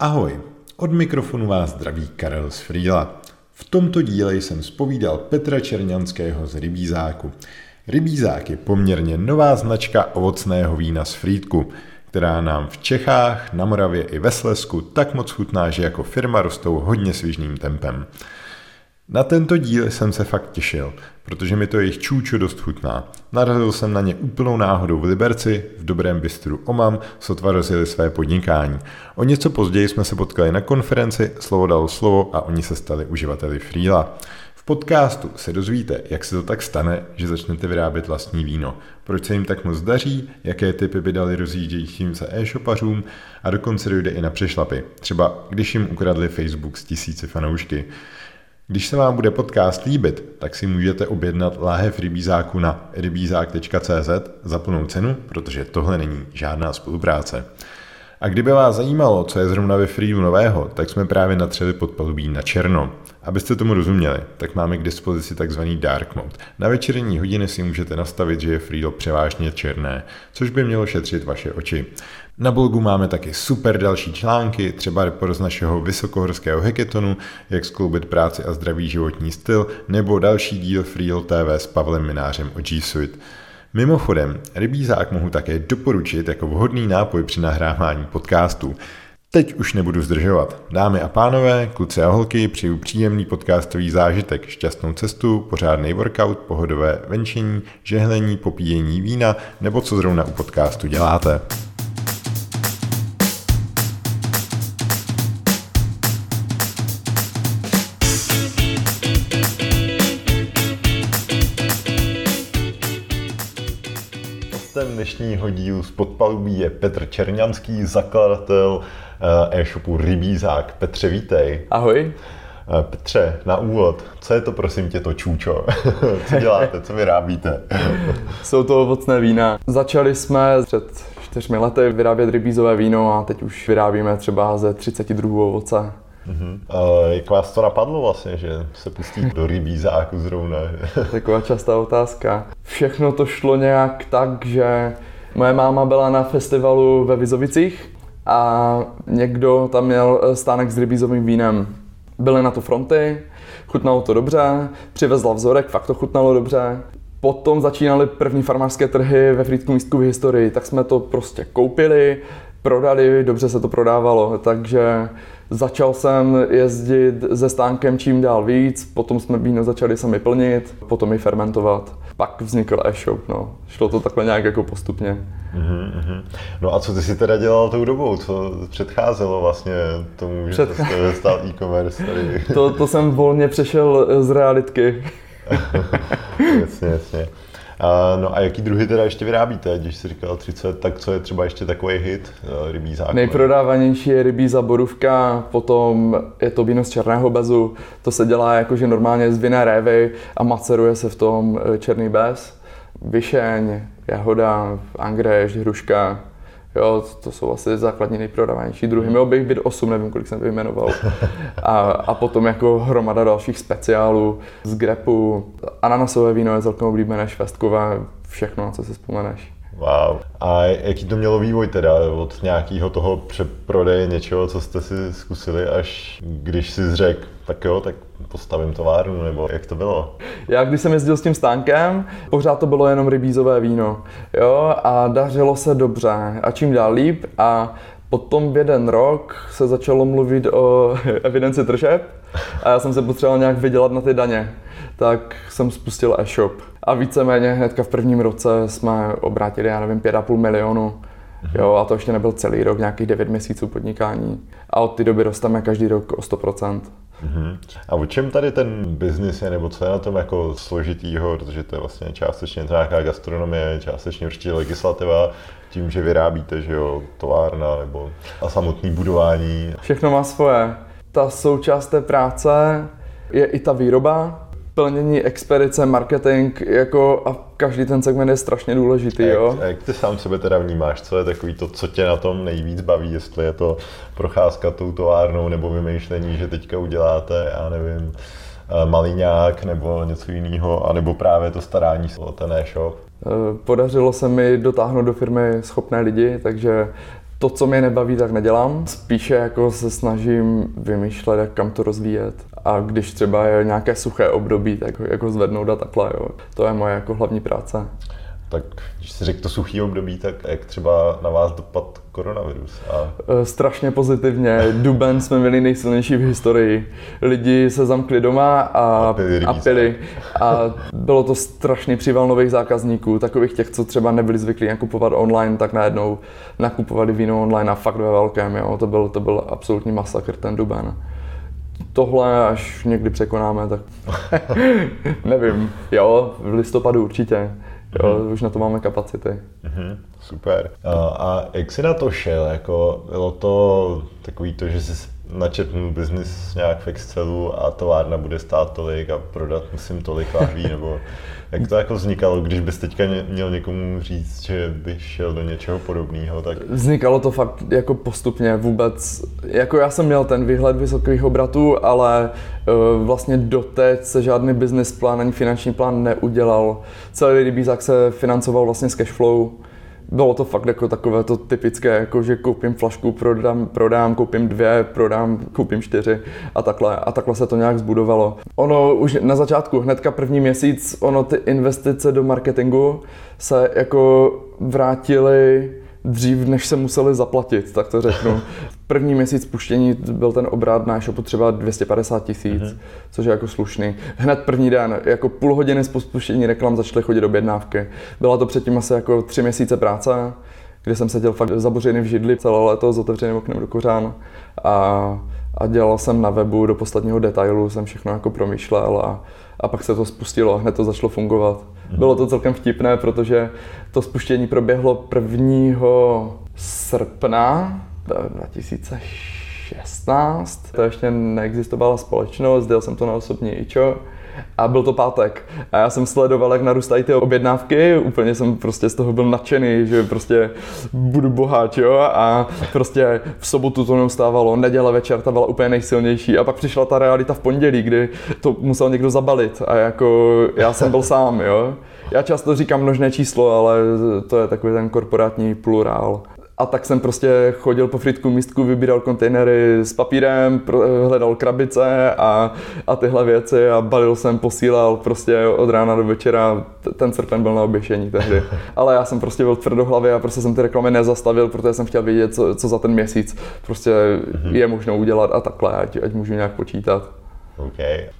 Ahoj, od mikrofonu vás zdraví Karel z Frýla. V tomto díle jsem spovídal Petra Čerňanského z Rybízáku. Rybízák je poměrně nová značka ovocného vína z Frýdku, která nám v Čechách, na Moravě i ve Slesku tak moc chutná, že jako firma rostou hodně svižným tempem. Na tento díl jsem se fakt těšil, protože mi to jejich čůčo dost chutná. Narazil jsem na ně úplnou náhodou v Liberci, v dobrém bistru Omam, sotva rozjeli své podnikání. O něco později jsme se potkali na konferenci, slovo dalo slovo a oni se stali uživateli Freela. V podcastu se dozvíte, jak se to tak stane, že začnete vyrábět vlastní víno, proč se jim tak moc daří, jaké typy by dali rozjíždějícím se e-shopařům a dokonce dojde i na přešlapy, třeba když jim ukradli Facebook s tisíci fanoušky. Když se vám bude podcast líbit, tak si můžete objednat láhev rybízáku na rybízák.cz za plnou cenu, protože tohle není žádná spolupráce. A kdyby vás zajímalo, co je zrovna ve Freelu nového, tak jsme právě natřeli podpalubí na černo. Abyste tomu rozuměli, tak máme k dispozici tzv. dark mode. Na večerní hodiny si můžete nastavit, že je Freelo převážně černé, což by mělo šetřit vaše oči. Na blogu máme taky super další články, třeba report z našeho vysokohorského heketonu, jak skloubit práci a zdravý životní styl, nebo další díl Freelo TV s Pavlem Minářem o G Suite. Mimochodem, rybízák mohu také doporučit jako vhodný nápoj při nahrávání podcastů. Teď už nebudu zdržovat. Dámy a pánové, kluci a holky, přeju příjemný podcastový zážitek, šťastnou cestu, pořádný workout, pohodové venčení, žehlení, popíjení vína nebo co zrovna u podcastu děláte. Dnešního dílu z podpalubí je Petr Čerňanský, zakladatel eh, e-shopu Rybízák. Petře, vítej. Ahoj. Eh, Petře, na úvod, co je to prosím tě to čůčo? co děláte, co vyrábíte? Jsou to ovocné vína. Začali jsme před čtyřmi lety vyrábět rybízové víno a teď už vyrábíme třeba ze 30 druhů ovoce. Uh-huh. Uh, jak vás to napadlo vlastně, že se pustí do rybízáku zrovna? Taková častá otázka. Všechno to šlo nějak tak, že moje máma byla na festivalu ve Vizovicích a někdo tam měl stánek s rybízovým vínem. Byly na to fronty, chutnalo to dobře, přivezla vzorek, fakt to chutnalo dobře. Potom začínaly první farmářské trhy ve Frýdku místku v historii, tak jsme to prostě koupili, prodali, dobře se to prodávalo, takže začal jsem jezdit se stánkem čím dál víc, potom jsme víno začali sami plnit, potom i fermentovat. Pak vznikl e-shop, no. Šlo to takhle nějak jako postupně. Mm-hmm. No a co ty si teda dělal tou dobou? Co předcházelo vlastně tomu, že Předchá... jste stal e-commerce tady? To, to jsem volně přešel z realitky. jasně, jasně. No a jaký druhy teda ještě vyrábíte? Když jsi říkal 30, tak co je třeba ještě takový hit eh, rybí zákon? Nejprodávanější je rybí zaborůvka, potom je to víno z černého bezu. To se dělá jakože normálně z vinné révy a maceruje se v tom eh, černý bez. Vyšeň, jahoda, angréš, hruška, Jo, to jsou asi základní nejprodávanější druhy. Mělo bych být 8, nevím, kolik jsem vyjmenoval. A, a potom jako hromada dalších speciálů z grepu. Ananasové víno je celkem oblíbené, švestkové, všechno, na co si vzpomeneš. Wow. A jaký to mělo vývoj teda od nějakého toho přeprodeje něčeho, co jste si zkusili, až když si řekl, tak jo, tak postavím továrnu, nebo jak to bylo? Já když jsem jezdil s tím stánkem, pořád to bylo jenom rybízové víno, jo, a dařilo se dobře a čím dál líp a Potom v jeden rok se začalo mluvit o evidenci tržeb a já jsem se potřeboval nějak vydělat na ty daně. Tak jsem spustil e-shop. A víceméně hnedka v prvním roce jsme obrátili, já nevím, 5,5 milionu. Jo, a to ještě nebyl celý rok, nějakých 9 měsíců podnikání. A od té doby rosteme každý rok o 100%. Uh-huh. A o čem tady ten biznis je, nebo co je na tom jako složitýho, protože to je vlastně částečně nějaká gastronomie, částečně určitě legislativa, tím, že vyrábíte, že jo, továrna nebo a samotné budování. Všechno má svoje. Ta součást té práce je i ta výroba, plnění, expedice, marketing, jako a každý ten segment je strašně důležitý, jak, jo. A jak ty sám sebe teda vnímáš? Co je takový to, co tě na tom nejvíc baví? Jestli je to procházka tou továrnou nebo vymýšlení, že teďka uděláte, já nevím, eh, maliňák nebo něco jiného, anebo právě to starání se o ten e-shop? Eh, podařilo se mi dotáhnout do firmy schopné lidi, takže To, co mě nebaví, tak nedělám. Spíše jako se snažím vymýšlet, jak kam to rozvíjet. A když třeba je nějaké suché období, tak jako zvednout a takhle, jo. To je moje jako hlavní práce. Tak když jsi řekl to suchý období, tak jak třeba na vás dopad koronavirus? A... E, strašně pozitivně. Duben jsme měli nejsilnější v historii. Lidi se zamkli doma a, a, pili, a pili. A bylo to strašný příval nových zákazníků, takových těch, co třeba nebyli zvyklí nakupovat online, tak najednou nakupovali víno online a fakt ve velkém. Jo. To, byl, to byl absolutní masakr ten Duben tohle až někdy překonáme, tak nevím. Jo, v listopadu určitě. Jo, mm-hmm. už na to máme kapacity. Mm-hmm. Super. A, a jak jsi na to šel? Jako, bylo to takový to, že jsi načetnul biznis nějak v Excelu a továrna bude stát tolik a prodat musím tolik lahví, nebo jak to jako vznikalo, když bys teďka měl někomu říct, že by šel do něčeho podobného, tak... Vznikalo to fakt jako postupně vůbec, jako já jsem měl ten výhled vysokých obratů, ale uh, vlastně doteď se žádný business plán ani finanční plán neudělal. Celý rybízák se financoval vlastně z cashflow, bylo to fakt jako takové to typické, jako že koupím flašku, prodám, prodám, koupím dvě, prodám, koupím čtyři a takhle. A takhle se to nějak zbudovalo. Ono už na začátku, hnedka první měsíc, ono ty investice do marketingu se jako vrátily dřív, než se museli zaplatit, tak to řeknu. První měsíc puštění byl ten obrat na e-shopu třeba 250 tisíc, mm-hmm. což je jako slušný. Hned první den, jako půl hodiny z spuštění reklam začaly chodit objednávky. Byla to předtím asi jako tři měsíce práce, kdy jsem seděl fakt zabořený v židli celé léto s otevřeným oknem do kořán a, a dělal jsem na webu do posledního detailu, jsem všechno jako promýšlel a, a pak se to spustilo, hned to začalo fungovat. Bylo to celkem vtipné, protože to spuštění proběhlo 1. srpna 2016. To ještě neexistovala společnost, dělal jsem to na osobní ičo a byl to pátek. A já jsem sledoval, jak narůstají ty objednávky, úplně jsem prostě z toho byl nadšený, že prostě budu boháč, jo, a prostě v sobotu to neustávalo, neděle večer ta byla úplně nejsilnější a pak přišla ta realita v pondělí, kdy to musel někdo zabalit a jako já jsem byl sám, jo. Já často říkám množné číslo, ale to je takový ten korporátní plurál. A tak jsem prostě chodil po fritku místku, vybíral kontejnery s papírem, hledal krabice a, a tyhle věci a balil jsem, posílal prostě od rána do večera. Ten srpen byl na oběšení tehdy. Ale já jsem prostě byl tvrdohlavý a prostě jsem ty reklamy nezastavil, protože jsem chtěl vědět, co, co za ten měsíc prostě mm-hmm. je možno udělat a takhle, ať, ať můžu nějak počítat. OK.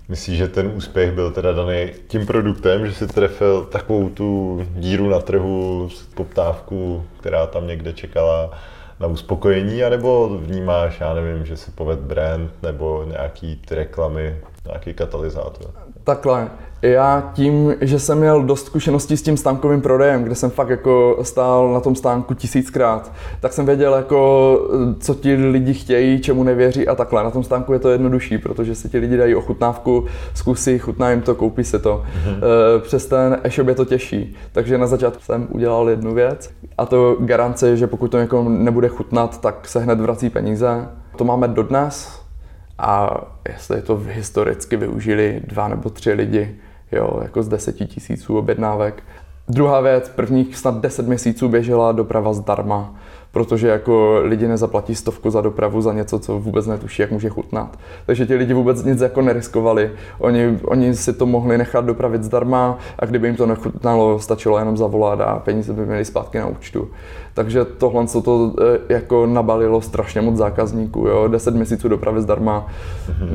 Myslíš, že ten úspěch byl teda daný tím produktem, že si trefil takovou tu díru na trhu, poptávku, která tam někde čekala na uspokojení, anebo vnímáš, já nevím, že si poved brand nebo nějaký ty reklamy, nějaký katalyzátor? Takhle, já tím, že jsem měl dost zkušeností s tím stánkovým prodejem, kde jsem fakt jako stál na tom stánku tisíckrát, tak jsem věděl jako, co ti lidi chtějí, čemu nevěří a takhle. Na tom stánku je to jednodušší, protože si ti lidi dají ochutnávku, zkusí, chutná jim to, koupí si to. Mm-hmm. Přes ten e-shop je to těžší. Takže na začátku jsem udělal jednu věc a to garance, že pokud to někomu nebude chutnat, tak se hned vrací peníze. To máme dodnes a jestli to historicky využili dva nebo tři lidi, jo, jako z deseti tisíců objednávek. Druhá věc, prvních snad 10 měsíců běžela doprava zdarma protože jako lidi nezaplatí stovku za dopravu za něco, co vůbec netuší, jak může chutnat. Takže ti lidi vůbec nic jako neriskovali. Oni, oni si to mohli nechat dopravit zdarma a kdyby jim to nechutnalo, stačilo jenom zavolat a peníze by měli zpátky na účtu. Takže tohle co to e, jako nabalilo strašně moc zákazníků, jo? 10 měsíců dopravy zdarma.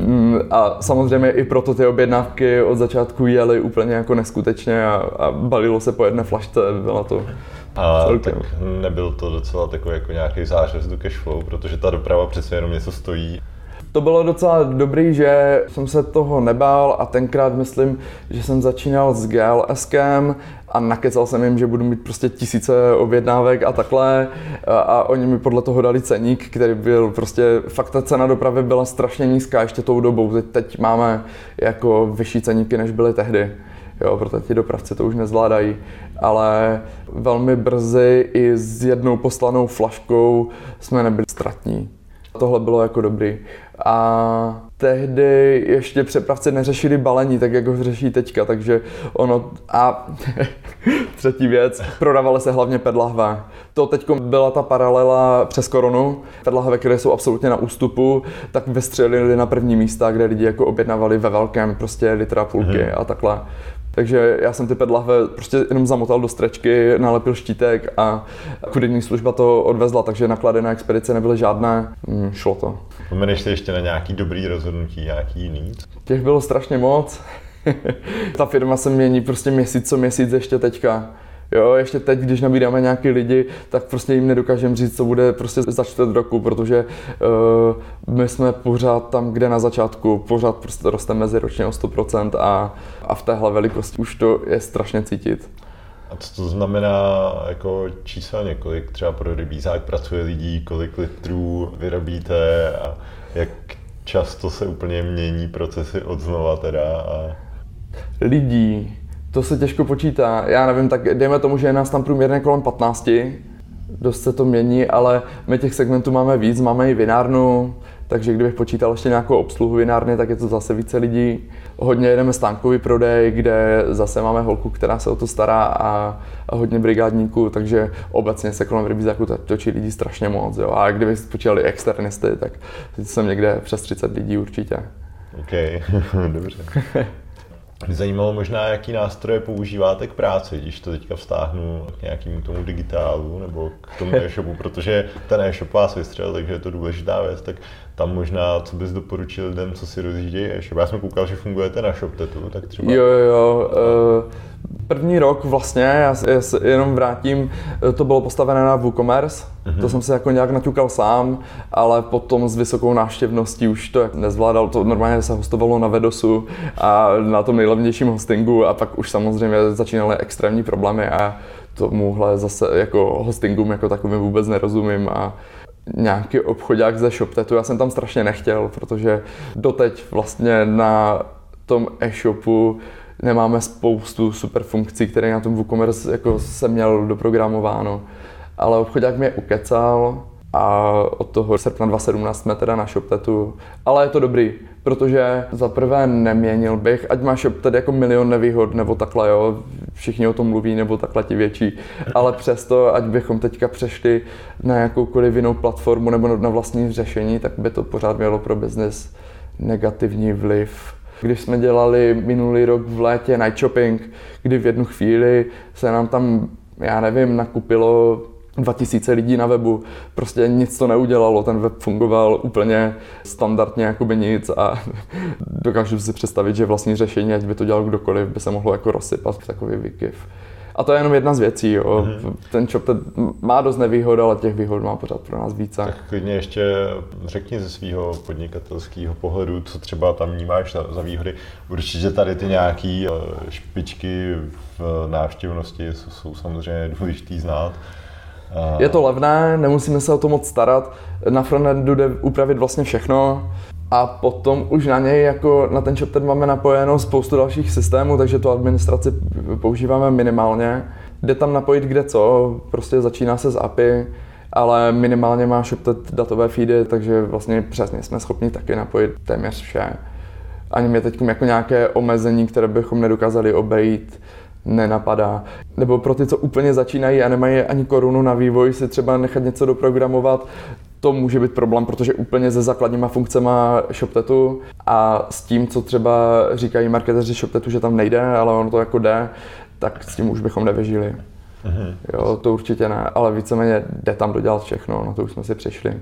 Mm, a samozřejmě i proto ty objednávky od začátku jeli úplně jako neskutečně a, a balilo se po jedné flašce, byla to a Celkem. tak nebyl to docela takový jako nějaký zářez do cashflow, protože ta doprava přece jenom něco stojí. To bylo docela dobrý, že jsem se toho nebál a tenkrát myslím, že jsem začínal s GLSkem a nakecal jsem jim, že budu mít prostě tisíce objednávek a takhle a, a oni mi podle toho dali ceník, který byl prostě, fakt ta cena dopravy byla strašně nízká ještě tou dobou, teď, teď máme jako vyšší ceníky, než byly tehdy jo, protože ti dopravci to už nezvládají. Ale velmi brzy i s jednou poslanou flaškou jsme nebyli ztratní. Tohle bylo jako dobrý. A tehdy ještě přepravci neřešili balení, tak jak ho řeší teďka, takže ono a třetí věc, prodávaly se hlavně pedlahve. To teď byla ta paralela přes koronu. Pedlahve, které jsou absolutně na ústupu, tak vystřelili na první místa, kde lidi jako objednávali ve velkém prostě litra půlky mm-hmm. a takhle. Takže já jsem ty pedlahve prostě jenom zamotal do strečky, nalepil štítek a kudyní služba to odvezla, takže naklady na expedice nebyly žádné, mm, šlo to. Pomeneš si ještě na nějaký dobrý rozhodnutí, nějaký jiný? Těch bylo strašně moc. Ta firma se mění prostě měsíc co měsíc ještě teďka. Jo, ještě teď, když nabíráme nějaký lidi, tak prostě jim nedokážeme říct, co bude prostě za čtvrt roku, protože uh, my jsme pořád tam, kde na začátku, pořád prostě roste meziročně o 100% a, a v téhle velikosti už to je strašně cítit. A co to znamená jako číselně, kolik třeba pro rybízák pracuje lidí, kolik litrů vyrobíte a jak často se úplně mění procesy od znova teda? A... Lidí, to se těžko počítá. Já nevím, tak dejme tomu, že je nás tam průměrně kolem 15, dost se to mění, ale my těch segmentů máme víc, máme i vinárnu, takže kdybych počítal ještě nějakou obsluhu vinárny, tak je to zase více lidí. Hodně jedeme stánkový prodej, kde zase máme holku, která se o to stará a, a hodně brigádníků, takže obecně se kolem rybízáku točí lidí strašně moc. Jo. A kdybych počítali externisty, tak jsem někde přes 30 lidí určitě. OK, dobře. Mě zajímalo možná, jaký nástroje používáte k práci, když to teďka vztáhnu k nějakému tomu digitálu nebo k tomu e-shopu, protože ten e-shop vás vystřelil, takže je to důležitá věc, tak tam možná, co bys doporučil lidem, co si rozjíždějí e-shop. Já jsem koukal, že fungujete na ShopTetu, tak třeba... Jo, jo, jo. Uh První rok vlastně, já, já jenom vrátím, to bylo postavené na WooCommerce, mm-hmm. to jsem se jako nějak naťukal sám, ale potom s vysokou návštěvností už to nezvládal, to normálně se hostovalo na Vedosu a na tom nejlevnějším hostingu a pak už samozřejmě začínaly extrémní problémy a tomuhle zase jako hostingům jako takovým vůbec nerozumím a nějaký obchodák ze ShopTetu, já jsem tam strašně nechtěl, protože doteď vlastně na tom e-shopu nemáme spoustu super funkcí, které na tom WooCommerce jako jsem měl doprogramováno. Ale obchodák mě ukecal a od toho srpna 2017 jsme teda na ShopTetu. Ale je to dobrý, protože za prvé neměnil bych, ať má ShopTet jako milion nevýhod, nebo takhle, jo, všichni o tom mluví, nebo takhle ti větší, ale přesto, ať bychom teďka přešli na jakoukoliv jinou platformu nebo na vlastní řešení, tak by to pořád mělo pro biznis negativní vliv když jsme dělali minulý rok v létě night shopping, kdy v jednu chvíli se nám tam, já nevím, nakupilo 2000 lidí na webu, prostě nic to neudělalo, ten web fungoval úplně standardně, jako by nic a dokážu si představit, že vlastní řešení, ať by to dělal kdokoliv, by se mohlo jako rozsypat v takový výkyv. A to je jenom jedna z věcí. Jo. Mm-hmm. Ten shop má dost nevýhod, ale těch výhod má pořád pro nás více. Tak klidně ještě řekni ze svého podnikatelského pohledu, co třeba tam vnímáš za, za výhody. Určitě tady ty nějaké eh, špičky v návštěvnosti jsou, jsou samozřejmě důležitý znát. Je to levné, nemusíme se o to moc starat. Na frontendu jde upravit vlastně všechno a potom už na něj jako na ten shop máme napojeno spoustu dalších systémů, takže tu administraci používáme minimálně. Jde tam napojit kde co, prostě začíná se z API, ale minimálně má ShopTet datové feedy, takže vlastně přesně jsme schopni taky napojit téměř vše. Ani mě teď jako nějaké omezení, které bychom nedokázali obejít, nenapadá. Nebo pro ty, co úplně začínají a nemají ani korunu na vývoj, si třeba nechat něco doprogramovat, to může být problém, protože úplně ze základníma funkcema ShopTetu a s tím, co třeba říkají marketeři ShopTetu, že tam nejde, ale ono to jako jde, tak s tím už bychom nevyžili. Mhm. Jo, to určitě ne, ale víceméně jde tam dodělat všechno, na to už jsme si přišli.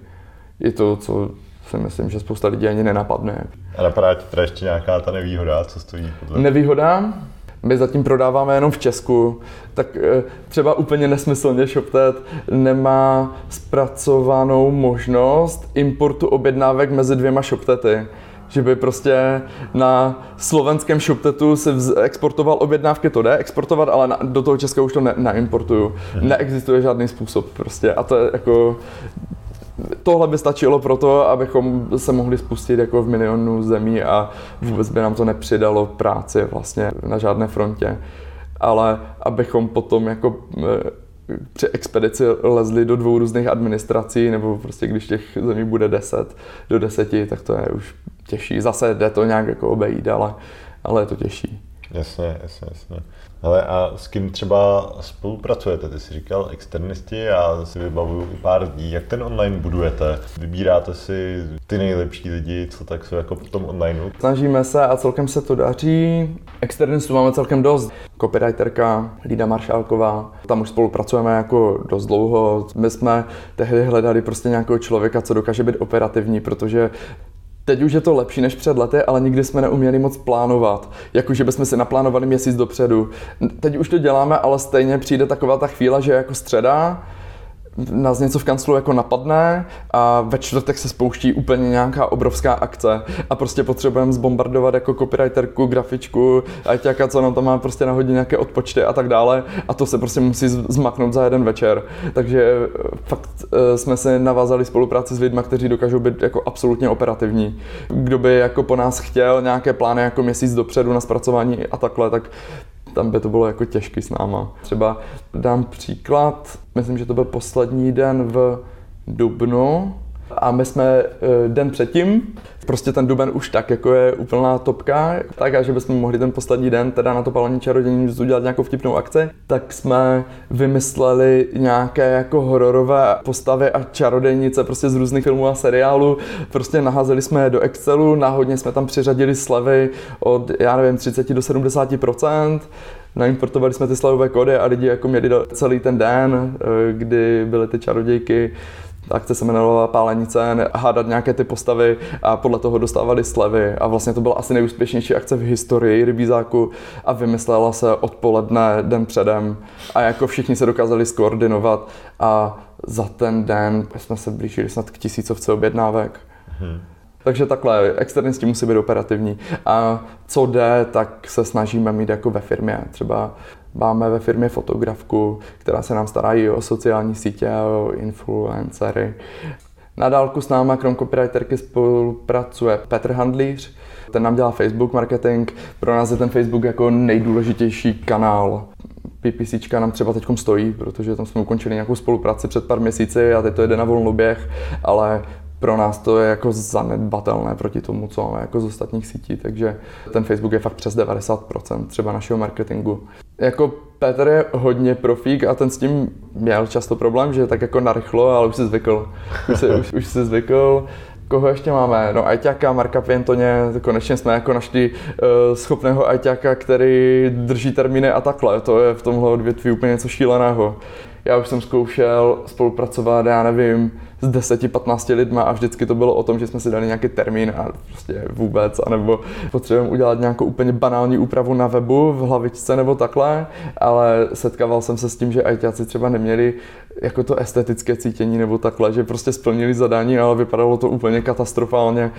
Je to, co si myslím, že spousta lidí ani nenapadne. A napadá ti teda ještě nějaká ta nevýhoda, co stojí podle? Nevýhoda? My zatím prodáváme jenom v Česku, tak eh, třeba úplně nesmyslně ShopTet nemá zpracovanou možnost importu objednávek mezi dvěma ShopTety že by prostě na slovenském ShopTetu si exportoval objednávky, to jde exportovat, ale na, do toho Česka už to ne, neimportuju. Mhm. Neexistuje žádný způsob prostě a to je jako tohle by stačilo pro to, abychom se mohli spustit jako v milionu zemí a vůbec by nám to nepřidalo práci vlastně na žádné frontě. Ale abychom potom jako eh, při expedici lezli do dvou různých administrací, nebo prostě když těch zemí bude deset do deseti, tak to je už těžší. Zase jde to nějak jako obejít, ale, ale je to těžší. Jasně, jasně, jasně. Ale a s kým třeba spolupracujete? Ty jsi říkal externisti, já si vybavuju i pár lidí. Jak ten online budujete? Vybíráte si ty nejlepší lidi, co tak jsou jako v tom onlineu? Snažíme se a celkem se to daří. Externistů máme celkem dost. Copywriterka Lída Maršálková, tam už spolupracujeme jako dost dlouho. My jsme tehdy hledali prostě nějakého člověka, co dokáže být operativní, protože Teď už je to lepší než před lety, ale nikdy jsme neuměli moc plánovat. Jakože bychom si naplánovali měsíc dopředu. Teď už to děláme, ale stejně přijde taková ta chvíle, že jako středa, nás něco v kanclu jako napadne a ve čtvrtek se spouští úplně nějaká obrovská akce a prostě potřebujeme zbombardovat jako copywriterku, grafičku, ajťáka, co nám tam má prostě nahodit nějaké odpočty a tak dále a to se prostě musí zmaknout za jeden večer. Takže eh, fakt eh, jsme se navázali spolupráci s lidmi, kteří dokážou být jako absolutně operativní. Kdo by jako po nás chtěl nějaké plány jako měsíc dopředu na zpracování a takhle, tak tam by to bylo jako těžký s náma. Třeba dám příklad, myslím, že to byl poslední den v Dubnu, a my jsme eh, den předtím, prostě ten duben už tak jako je úplná topka, tak a že bychom mohli ten poslední den teda na to palení čarodějní udělat nějakou vtipnou akci, tak jsme vymysleli nějaké jako hororové postavy a čarodějnice prostě z různých filmů a seriálů. Prostě naházeli jsme je do Excelu, náhodně jsme tam přiřadili slevy od, já nevím, 30 do 70% naimportovali jsme ty slavové kódy a lidi jako měli celý ten den, eh, kdy byly ty čarodějky akce se jmenovala Pálenice, hádat nějaké ty postavy a podle toho dostávali slevy a vlastně to byla asi nejúspěšnější akce v historii rybízáku a vymyslela se odpoledne den předem a jako všichni se dokázali skoordinovat a za ten den jsme se blížili snad k tisícovce objednávek. Hmm. Takže takhle, externisti musí být operativní. A co jde, tak se snažíme mít jako ve firmě. Třeba Máme ve firmě fotografku, která se nám stará i o sociální sítě a o influencery. Na dálku s náma krom copywriterky spolupracuje Petr Handlíř, ten nám dělá Facebook marketing. Pro nás je ten Facebook jako nejdůležitější kanál. PPC nám třeba teď stojí, protože tam jsme ukončili nějakou spolupráci před pár měsíci a teď to jde na volnoběh, ale pro nás to je jako zanedbatelné proti tomu, co máme jako z ostatních sítí, takže ten Facebook je fakt přes 90% třeba našeho marketingu. Jako Petr je hodně profík a ten s tím měl často problém, že tak jako narychlo, ale už si zvykl. Už, se, už, už si zvykl. Koho ještě máme? No Ajťáka, Marka Pěntoně, konečně jsme jako našli uh, schopného Ajťáka, který drží termíny a takhle. To je v tomhle odvětví úplně něco šíleného. Já už jsem zkoušel spolupracovat, já nevím, s 10-15 lidma a vždycky to bylo o tom, že jsme si dali nějaký termín a prostě vůbec, anebo potřebujeme udělat nějakou úplně banální úpravu na webu v hlavičce nebo takhle, ale setkával jsem se s tím, že ITáci třeba neměli jako to estetické cítění nebo takhle, že prostě splnili zadání, ale vypadalo to úplně katastrofálně.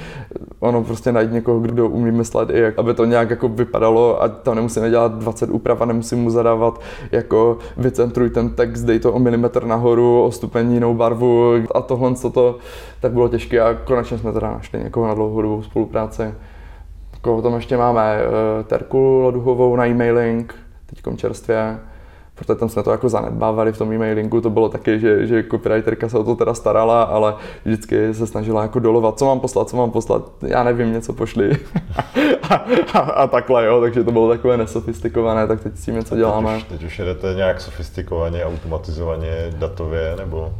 Ono prostě najít někoho, kdo umí myslet i jak, aby to nějak jako vypadalo a tam nemusíme dělat 20 úprav a nemusím mu zadávat jako vycentruj ten text, dej to o milimetr nahoru, o stupeň jinou barvu a tohle, co to, tak bylo těžké a konečně jsme teda našli někoho na dlouhodobou spolupráci. Koho tam ještě máme? Eh, Terku Loduhovou na e-mailing, teďkom čerstvě protože tam jsme to jako zanedbávali v tom e-mailingu, to bylo taky, že, že copywriterka se o to teda starala, ale vždycky se snažila jako dolovat, co mám poslat, co mám poslat, já nevím, něco pošli a, a, a, takhle, jo, takže to bylo takové nesofistikované, tak teď s tím něco děláme. Teď už, teď už jedete nějak sofistikovaně, automatizovaně, datově, nebo?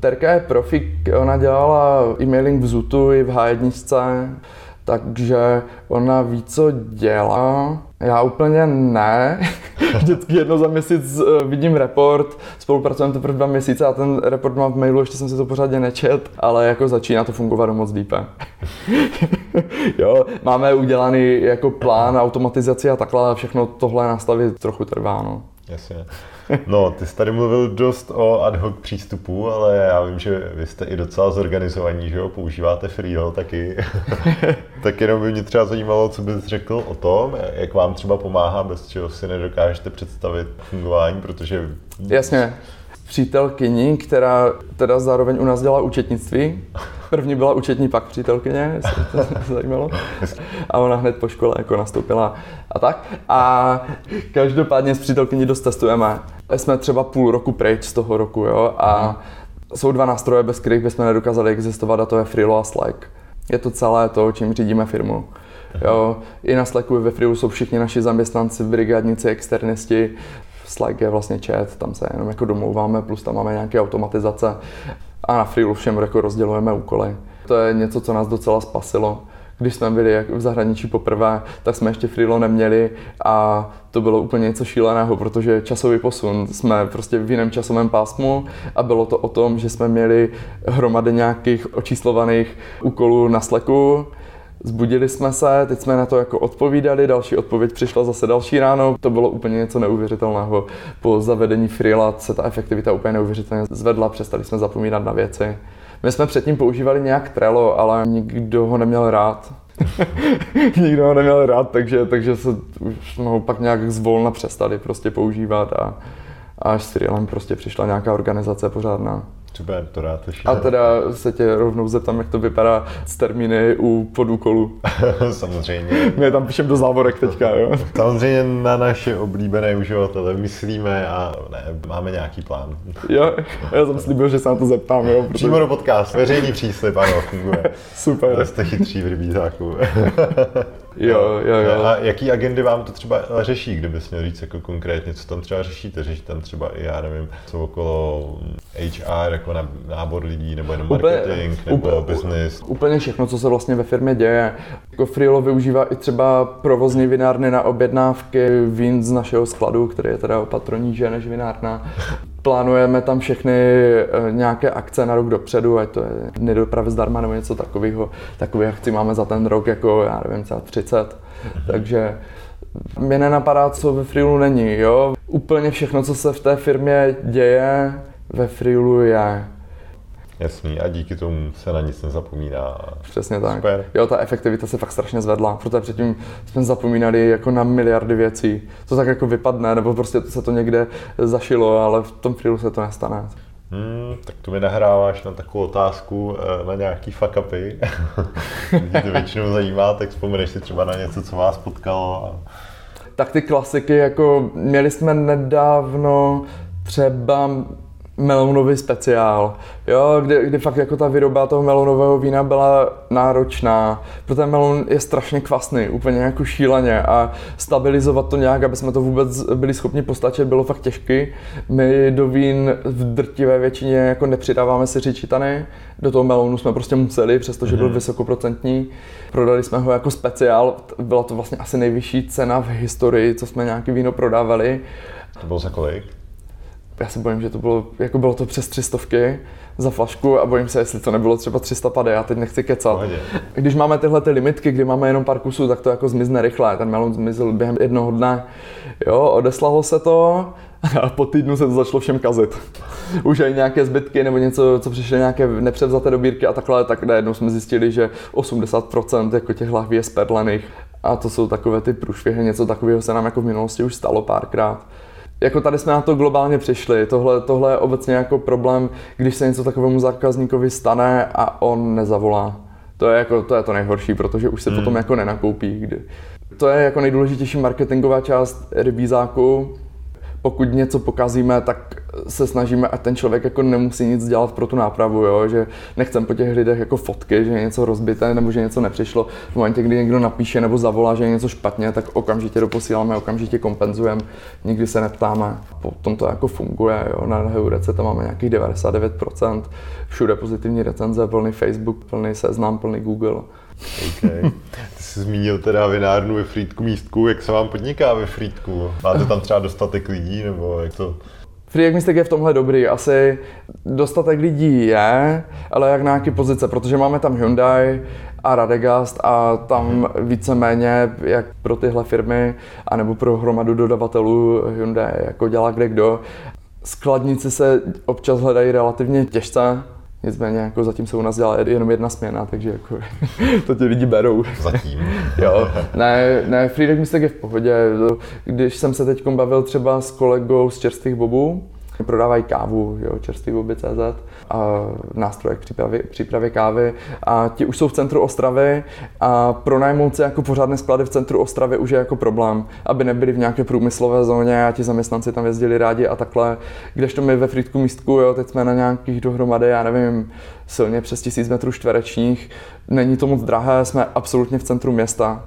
Terka je profik, ona dělala e-mailing v Zutu i v H1, takže ona ví, co dělá. Já úplně ne. Vždycky jedno za měsíc eh, vidím report, spolupracujeme teprve dva měsíce a ten report mám v mailu, ještě jsem si to pořádně nečet, ale jako začíná to fungovat moc lípe. jo, máme udělaný jako plán automatizace a takhle, ale všechno tohle nastavit trochu trvá, no. Jasně. No, ty jsi tady mluvil dost o ad hoc přístupu, ale já vím, že vy jste i docela zorganizovaní, že jo? Používáte Freelo taky. tak jenom by mě třeba zajímalo, co bys řekl o tom, jak vám třeba pomáhá, bez čeho si nedokážete představit fungování, protože... Jasně. Přítelkyni, která teda zároveň u nás dělá účetnictví, První byla účetní, pak přítelkyně, jestli to zajímalo. A ona hned po škole jako nastoupila a tak. A každopádně s přítelkyní dost testujeme. Jsme třeba půl roku pryč z toho roku, jo, a jsou dva nástroje, bez kterých bychom nedokázali existovat, a to je Freelo a Slack. Je to celé to, čím řídíme firmu. Jo, I na Slacku ve Freelu jsou všichni naši zaměstnanci, brigádníci, externisti. Slack je vlastně chat, tam se jenom jako domlouváme, plus tam máme nějaké automatizace a na Freelu všem jako rozdělujeme úkoly. To je něco, co nás docela spasilo. Když jsme byli v zahraničí poprvé, tak jsme ještě Freelo neměli a to bylo úplně něco šíleného, protože časový posun, jsme prostě v jiném časovém pásmu a bylo to o tom, že jsme měli hromady nějakých očíslovaných úkolů na Slacku, Zbudili jsme se, teď jsme na to jako odpovídali, další odpověď přišla zase další ráno. To bylo úplně něco neuvěřitelného. Po zavedení Freela se ta efektivita úplně neuvěřitelně zvedla, přestali jsme zapomínat na věci. My jsme předtím používali nějak Trello, ale nikdo ho neměl rád. nikdo ho neměl rád, takže, takže se už ho pak nějak zvolna přestali prostě používat a, a až s Freelem prostě přišla nějaká organizace pořádná. Třeba to rád A teda se tě rovnou zeptám, jak to vypadá s termíny u podúkolů. Samozřejmě. My je tam píšem do závorek teďka, jo? Samozřejmě na naše oblíbené uživatele myslíme a ne, máme nějaký plán. Jo, já jsem slíbil, že se na to zeptám, jo? Protože... Přímo do podcast, veřejný příslip, ano, funguje. Super. Jste chytří v rybízáku. Jo, jo, jo. A jaký agendy vám to třeba řeší, kdybys měl říct jako konkrétně, co tam třeba řešíte? Řeší tam třeba i, já nevím, co okolo HR, jako nábor lidí, nebo jenom marketing, úplně, nebo úplně, business? Úplně všechno, co se vlastně ve firmě děje. Jako Freelo využívá i třeba provozní vinárny na objednávky vín z našeho skladu, který je teda opatroníže než vinárna plánujeme tam všechny eh, nějaké akce na rok dopředu, ať to je nedopravy zdarma nebo něco takového. Takové akci máme za ten rok jako, já nevím, třeba 30. Takže mě nenapadá, co ve Freelu není, jo. Úplně všechno, co se v té firmě děje, ve Freelu je. Jasný, a díky tomu se na nic nezapomíná. Přesně tak. Super. Jo, ta efektivita se fakt strašně zvedla, protože předtím jsme zapomínali jako na miliardy věcí. To tak jako vypadne, nebo prostě se to někde zašilo, ale v tom freelu se to nestane. Hmm, tak tu mi nahráváš na takovou otázku, eh, na nějaký fuck upy. Mě to většinou zajímá, tak vzpomeneš si třeba na něco, co vás potkalo. A... Tak ty klasiky, jako měli jsme nedávno třeba melounový speciál, jo, kdy, kdy fakt jako ta výroba toho melounového vína byla náročná, protože ten meloun je strašně kvasný, úplně jako šíleně a stabilizovat to nějak, aby jsme to vůbec byli schopni postačit, bylo fakt těžké. My do vín v drtivé většině jako nepřidáváme si řičitany, do toho melounu jsme prostě museli, přestože byl mm. vysokoprocentní. Prodali jsme ho jako speciál, byla to vlastně asi nejvyšší cena v historii, co jsme nějaký víno prodávali. To bylo za kolik? Já se bojím, že to bylo, jako bylo to přes třistovky za flašku a bojím se, jestli to nebylo třeba 300 pade, já teď nechci kecat. Pohodě. Když máme tyhle ty limitky, kdy máme jenom pár kusů, tak to jako zmizne rychle, ten melon zmizel během jednoho dne. Jo, odeslalo se to a po týdnu se to začalo všem kazit. Už i nějaké zbytky nebo něco, co přišly nějaké nepřevzaté dobírky a takhle, tak najednou jsme zjistili, že 80% jako těch lahví je sperlených. A to jsou takové ty průšvihy, něco takového se nám jako v minulosti už stalo párkrát jako tady jsme na to globálně přišli. Tohle, tohle je obecně jako problém, když se něco takovému zákazníkovi stane a on nezavolá. To je, jako, to je to nejhorší, protože už se hmm. potom jako nenakoupí. Kdy. To je jako nejdůležitější marketingová část rybízáku. Pokud něco pokazíme, tak se snažíme, a ten člověk jako nemusí nic dělat pro tu nápravu, jo? že nechcem po těch lidech jako fotky, že je něco rozbité nebo že něco nepřišlo. V momentě, kdy někdo napíše nebo zavolá, že je něco špatně, tak okamžitě doposíláme, okamžitě kompenzujeme, nikdy se neptáme. Potom to jako funguje, jo? na Heurece tam máme nějakých 99%, všude pozitivní recenze, plný Facebook, plný seznam, plný Google. Okay. Ty jsi zmínil teda vinárnu ve Frýdku místku, jak se vám podniká ve Frýdku? Máte tam třeba dostatek lidí, nebo jak to? Free Mistek je v tomhle dobrý. Asi dostatek lidí je, ale jak na nějaké pozice, protože máme tam Hyundai a Radegast a tam víceméně, jak pro tyhle firmy, anebo pro hromadu dodavatelů Hyundai, jako dělá kde kdo. Skladníci se občas hledají relativně těžce, Nicméně jako zatím se u nás dělá jenom jedna směna, takže jako to ti lidi berou. Zatím. jo, ne, ne, Freedom Mistek je v pohodě. Když jsem se teď bavil třeba s kolegou z Čerstvých bobů, Prodávají kávu, jo, čerstvý CZ a nástroje k přípravě, přípravě kávy a ti už jsou v centru Ostravy a pronajmout se jako pořádné sklady v centru Ostravy už je jako problém, aby nebyli v nějaké průmyslové zóně a ti zaměstnanci tam jezdili rádi a takhle. Kdežto my ve Frýdku místku, jo, teď jsme na nějakých dohromady, já nevím, silně přes tisíc metrů čtverečních, není to moc drahé, jsme absolutně v centru města.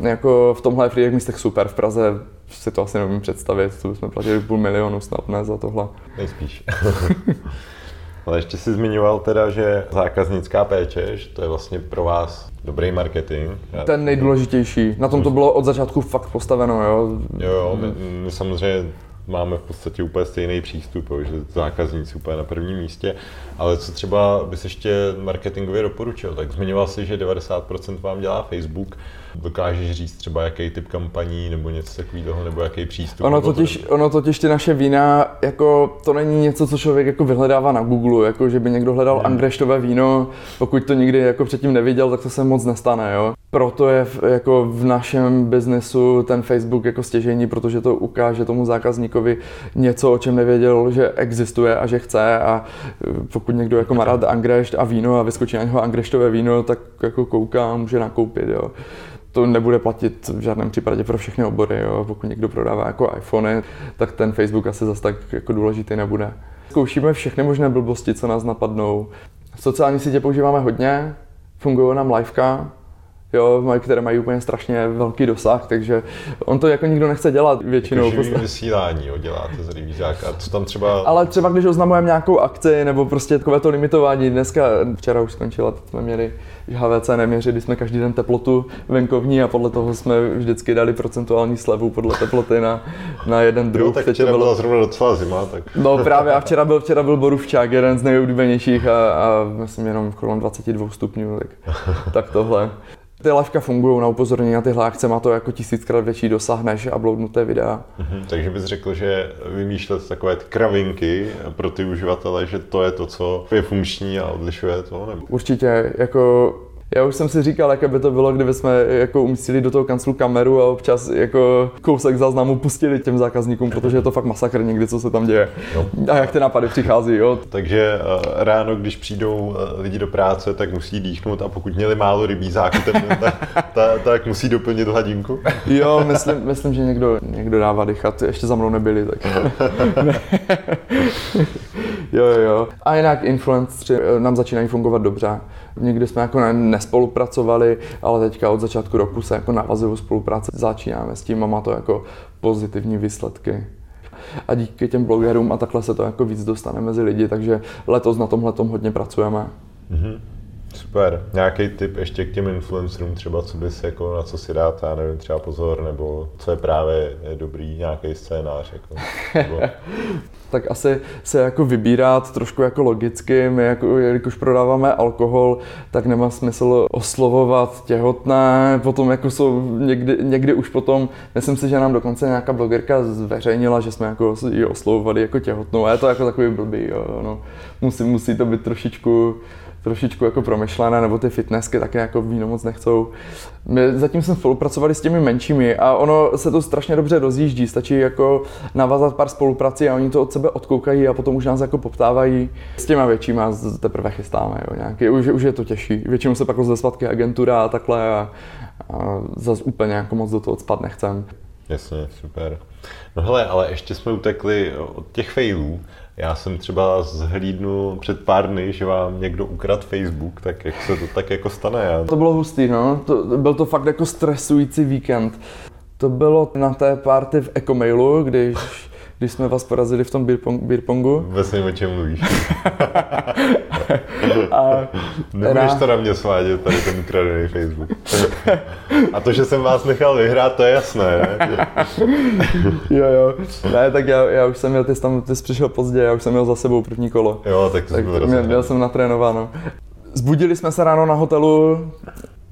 Jako v tomhle je místech super, v Praze si to asi nevím představit, to bychom platili půl milionu snad ne za tohle. Nejspíš. Ale ještě si zmiňoval teda, že zákaznická péče, že to je vlastně pro vás dobrý marketing. Ten nejdůležitější. Na tom to bylo od začátku fakt postaveno, jo. Jo, jo, my, my samozřejmě máme v podstatě úplně stejný přístup, že zákazníci úplně na prvním místě, ale co třeba bys ještě marketingově doporučil, tak zmiňoval si, že 90% vám dělá Facebook, dokážeš říct třeba jaký typ kampaní nebo něco takového, nebo jaký přístup? Ono totiž, ono totiž ty naše vína, jako to není něco, co člověk jako vyhledává na Google, jako že by někdo hledal hmm. angreštové víno, pokud to nikdy jako předtím neviděl, tak to se moc nestane, jo. Proto je v, jako v našem biznesu ten Facebook jako stěžení, protože to ukáže tomu zákazníkovi něco, o čem nevěděl, že existuje a že chce a e, pokud někdo jako má rád angrešt a víno a vyskočí na něho angreštové víno, tak jako kouká a může nakoupit, jo to nebude platit v žádném případě pro všechny obory. Jo. Pokud někdo prodává jako iPhony, tak ten Facebook asi zase tak jako důležitý nebude. Zkoušíme všechny možné blbosti, co nás napadnou. Sociální sítě používáme hodně, fungují nám liveka, jo, které mají úplně strašně velký dosah, takže on to jako nikdo nechce dělat většinou. Jako živý vysílání jo, děláte z rybízáka, a co tam třeba... Ale třeba když oznamujeme nějakou akci, nebo prostě takové to limitování, dneska, včera už skončila, teď jsme měli HVC neměřili jsme každý den teplotu venkovní a podle toho jsme vždycky dali procentuální slevu podle teploty na, na jeden druh. Jo, tak včera byla zrovna docela zima. Tak... No právě a včera byl, včera byl borůvčák, jeden z nejoblíbenějších a, a myslím jenom kolem 22 stupňů, tak, tak tohle. Ty liveka fungují na upozornění na tyhle akce, má to jako tisíckrát větší dosah než uploadnuté videa. Mm-hmm, takže bys řekl, že vymýšlet takové kravinky pro ty uživatele, že to je to, co je funkční a odlišuje to? Nebo? Určitě, jako já už jsem si říkal, jak by to bylo, kdyby jsme jako umístili do toho kanclu kameru a občas jako kousek záznamu pustili těm zákazníkům, protože je to fakt masakr někdy, co se tam děje. Jo. A jak ty nápady přichází, jo. Takže uh, ráno, když přijdou uh, lidi do práce, tak musí dýchnout a pokud měli málo rybízáků, tak, tak, tak, tak musí doplnit hladinku. jo, myslím, myslím, že někdo, někdo dává dýchat, ještě za mnou nebyli, tak. jo, jo. A jinak influenceri eh, nám začínají fungovat dobře. Někdy jsme jako nespolupracovali, ale teďka od začátku roku se jako navazují spolupráce, začínáme s tím a má to jako pozitivní výsledky a díky těm blogerům a takhle se to jako víc dostane mezi lidi, takže letos na tomhle tom hodně pracujeme. Mm-hmm. Super. Nějaký tip ještě k těm influencerům, třeba co bys jako na co si dát, já nevím, třeba pozor, nebo co je právě dobrý, nějaký scénář. Jako, nebo... tak asi se jako vybírat trošku jako logicky. My jako, jelikož prodáváme alkohol, tak nemá smysl oslovovat těhotné, potom jako jsou někdy, někdy už potom, myslím si, že nám dokonce nějaká blogerka zveřejnila, že jsme jako ji oslovovali jako těhotnou a je to jako takový blbý, jo, no. Musí, musí to být trošičku trošičku jako promyšlené, nebo ty fitnessky také jako víno moc nechcou. My zatím jsme spolupracovali s těmi menšími a ono se to strašně dobře rozjíždí, stačí jako navázat pár spoluprací a oni to od sebe odkoukají a potom už nás jako poptávají. S těma většíma teprve chystáme, jo, nějaký, už, už je to těžší. Většinou se pak rozve zpátky agentura a takhle a, a zase úplně jako moc do toho spad nechcem. Jasně, super. No hele, ale ještě jsme utekli od těch failů. Já jsem třeba zhlídnul před pár dny, že vám někdo ukrad Facebook, tak jak se to tak jako stane? Já... To bylo hustý, no. To, byl to fakt jako stresující víkend. To bylo na té party v Ecomailu, když když jsme vás porazili v tom beer, pongu. Vůbec nevím, o čem mluvíš. a Nebudeš to na mě svádět, tady ten ukradený Facebook. a to, že jsem vás nechal vyhrát, to je jasné, ne? jo, jo. Ne, tak já, já už jsem měl, ty jsi tam, ty jsi přišel pozdě, já už jsem měl za sebou první kolo. Jo, tak to tak byl měl, měl jsem natrénováno. Zbudili jsme se ráno na hotelu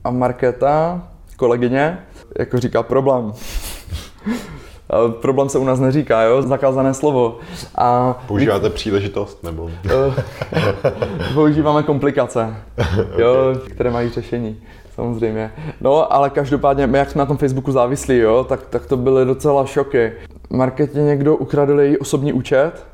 a Markéta, kolegyně, jako říká problém. Problém se u nás neříká, jo, zakázané slovo. A Používáte víc... příležitost, nebo? Používáme komplikace, jo, okay. které mají řešení samozřejmě. No, ale každopádně, my jak jsme na tom Facebooku závislí, jo, tak, tak to byly docela šoky. Marketě někdo ukradl její osobní účet,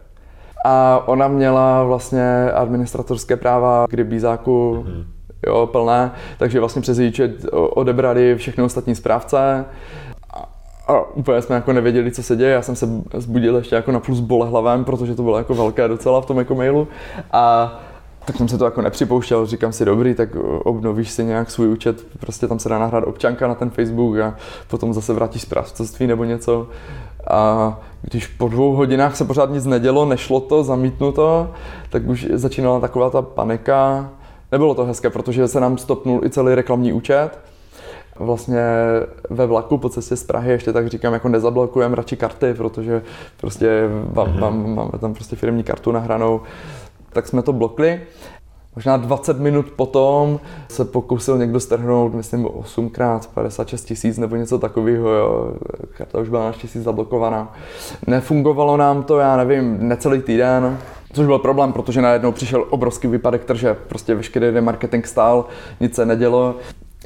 a ona měla vlastně administratorské práva k rybízáku mm. jo, plné, takže vlastně přes její odebrali všechny ostatní správce a úplně jsme jako nevěděli, co se děje. Já jsem se zbudil ještě jako na plus bolehlavém, protože to bylo jako velké docela v tom jako mailu. A tak jsem se to jako nepřipouštěl, říkám si dobrý, tak obnovíš si nějak svůj účet, prostě tam se dá nahrát občanka na ten Facebook a potom zase vrátíš zprávcovství nebo něco. A když po dvou hodinách se pořád nic nedělo, nešlo to, zamítnuto, tak už začínala taková ta panika. Nebylo to hezké, protože se nám stopnul i celý reklamní účet. Vlastně ve vlaku po cestě z Prahy ještě tak říkám, jako nezablokujeme radši karty, protože prostě mám, mhm. mám, máme tam prostě firmní kartu nahranou tak jsme to blokli. Možná 20 minut potom se pokusil někdo strhnout, myslím, 8x 56 tisíc nebo něco takového. Jo. Karta už byla naštěstí zablokovaná. Nefungovalo nám to, já nevím, necelý týden, což byl problém, protože najednou přišel obrovský výpadek trže, prostě veškerý remarketing stál, nic se nedělo.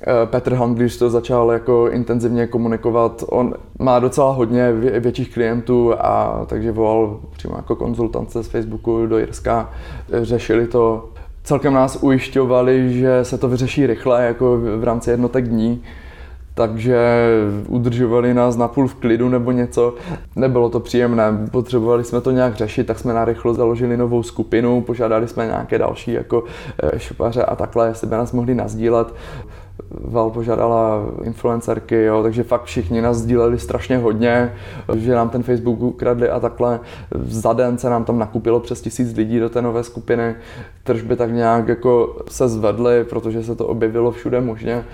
Eh, Petr když to začal jako intenzivně komunikovat. On má docela hodně větších klientů a takže volal přímo jako konzultance z Facebooku do Jirska. Řešili to. Celkem nás ujišťovali, že se to vyřeší rychle, jako v rámci jednotek dní takže udržovali nás napůl v klidu nebo něco. Nebylo to příjemné, potřebovali jsme to nějak řešit, tak jsme narychlo založili novou skupinu, požádali jsme nějaké další jako eh, šupaře a takhle, jestli by nás mohli nazdílet. Val požádala influencerky, jo, takže fakt všichni nás sdíleli strašně hodně, že nám ten Facebook ukradli a takhle. Za den se nám tam nakupilo přes tisíc lidí do té nové skupiny. Tržby tak nějak jako se zvedly, protože se to objevilo všude možně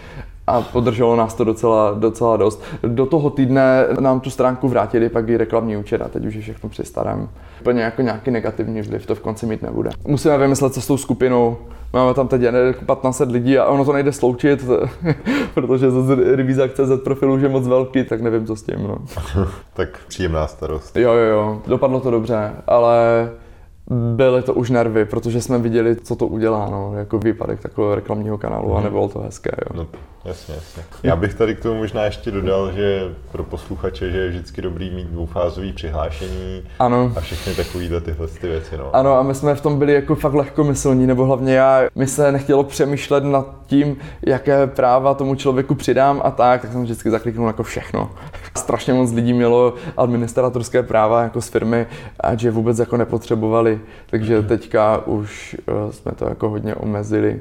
a podrželo nás to docela, docela dost. Do toho týdne nám tu stránku vrátili pak i reklamní účet a teď už je všechno při starém. Úplně jako nějaký negativní vliv to v konci mít nebude. Musíme vymyslet, co s tou skupinou. Máme tam teď 15 lidí a ono to nejde sloučit, protože zase CZ profilu už je moc velký, tak nevím, co s tím. No. tak příjemná starost. Jo, jo, jo. Dopadlo to dobře, ale byly to už nervy, protože jsme viděli, co to udělá, no, jako výpadek takového reklamního kanálu a mhm. nebylo to hezké. Jo. No, jasně, jasně. Já bych tady k tomu možná ještě dodal, že pro posluchače, že je vždycky dobrý mít dvoufázový přihlášení ano. a všechny takovýhle tyhle ty věci. No. Ano, a my jsme v tom byli jako fakt lehkomyslní, nebo hlavně já, mi se nechtělo přemýšlet nad tím, jaké práva tomu člověku přidám a tak, tak jsem vždycky zakliknul jako všechno. Strašně moc lidí mělo administratorské práva jako z firmy a že vůbec jako nepotřebovali takže teďka už eh, jsme to jako hodně omezili.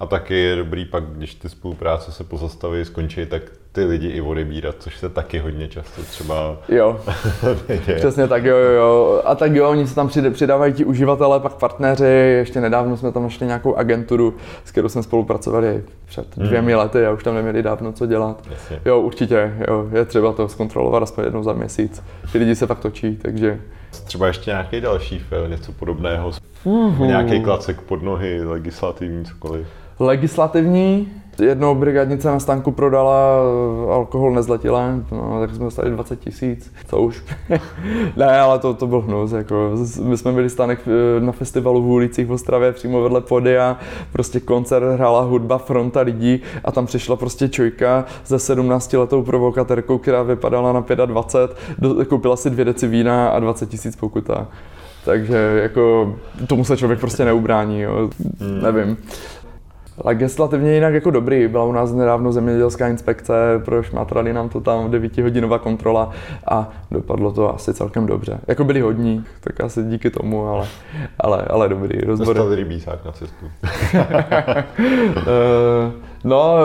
A taky je dobrý pak, když ty spolupráce se pozastaví, skončí, tak ty lidi i odebírat, což se taky hodně často třeba Jo, přesně tak, jo, jo, jo. A tak jo, oni se tam přidávají ti uživatelé, pak partneři, ještě nedávno jsme tam našli nějakou agenturu, s kterou jsme spolupracovali před hmm. dvěmi lety a už tam neměli dávno co dělat. Jasně. Jo, určitě, jo, je třeba to zkontrolovat aspoň jednou za měsíc. Ty lidi se fakt točí, takže Třeba ještě nějaký další film, něco podobného, mm-hmm. nějaký klacek pod nohy, legislativní, cokoliv. Legislativní, Jednou brigadnice na stánku prodala eh, alkohol nezletilé, no, tak jsme dostali 20 tisíc, co už. ne, ale to, to byl hnus, jako, my jsme byli stánek eh, na festivalu v ulicích v Ostravě, přímo vedle podia, prostě koncert, hrála hudba, fronta lidí a tam přišla prostě čojka ze 17 letou provokatérkou, která vypadala na 25, do, koupila si dvě deci vína a 20 tisíc pokuta. Takže jako tomu se člověk prostě neubrání, jo. Hmm. nevím. Legislativně jinak jako dobrý. Byla u nás nedávno zemědělská inspekce, prošmatrali nám to tam 9 hodinová kontrola a dopadlo to asi celkem dobře. Jako byli hodní, tak asi díky tomu, ale, ale, ale dobrý. Rozbory. Dostali rybísák na cestu. No,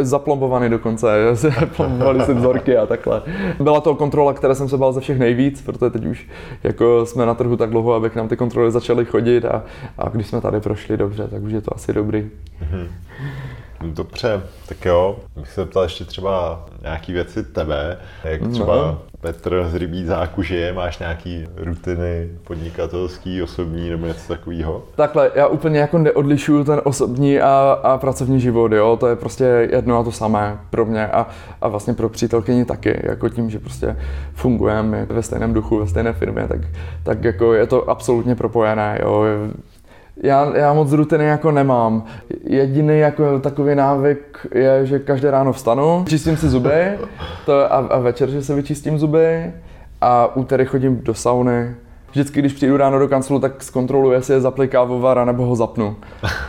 zaplombovaný dokonce, plombovali si vzorky a takhle. Byla to kontrola, které jsem se bál ze všech nejvíc, protože teď už jako jsme na trhu tak dlouho, aby k nám ty kontroly začaly chodit a, a když jsme tady prošli dobře, tak už je to asi dobrý. Mm-hmm. Dobře, tak jo, bych se ptal ještě třeba nějaký věci tebe, jak no. třeba no. Petr z Rybízáku žije, máš nějaký rutiny podnikatelský, osobní nebo něco takového? Takhle, já úplně jako neodlišuju ten osobní a, a pracovní život, jo, to je prostě jedno a to samé pro mě a, a vlastně pro přítelkyni taky, jako tím, že prostě fungujeme ve stejném duchu, ve stejné firmě, tak, tak jako je to absolutně propojené, jo, já, já moc rutiny jako nemám. Jediný jako takový návyk je, že každé ráno vstanu, čistím si zuby to a, a večer, že se vyčistím zuby a úterý chodím do sauny, vždycky, když přijdu ráno do kanclu, tak zkontroluji, jestli je zaplý kávovar, nebo ho zapnu.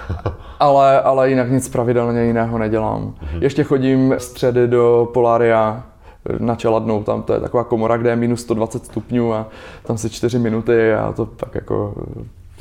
ale, ale jinak nic pravidelně jiného nedělám. Mm-hmm. Ještě chodím středy do Polaria, na Čeladnou, tam to je taková komora, kde je minus 120 stupňů a tam se 4 minuty a to tak jako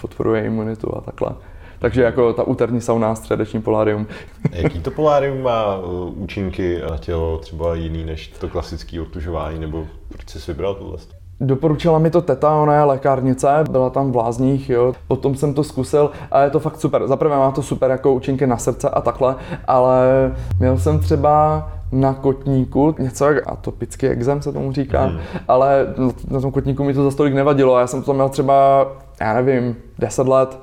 podporuje imunitu a takhle. Takže jako ta úterní sauna, středeční polárium. Jaký to polárium má uh, účinky na tělo třeba jiný než to klasické otužování, nebo proč jsi vybral tuhle? Doporučila mi to teta, ona je lékárnice, byla tam v Lázních, jo. potom jsem to zkusil a je to fakt super. Zaprvé má to super jako účinky na srdce a takhle, ale měl jsem třeba na kotníku, něco jak atopický exém se tomu říká, mm. ale na tom kotníku mi to za stolik nevadilo. Já jsem to měl třeba, já nevím, 10 let.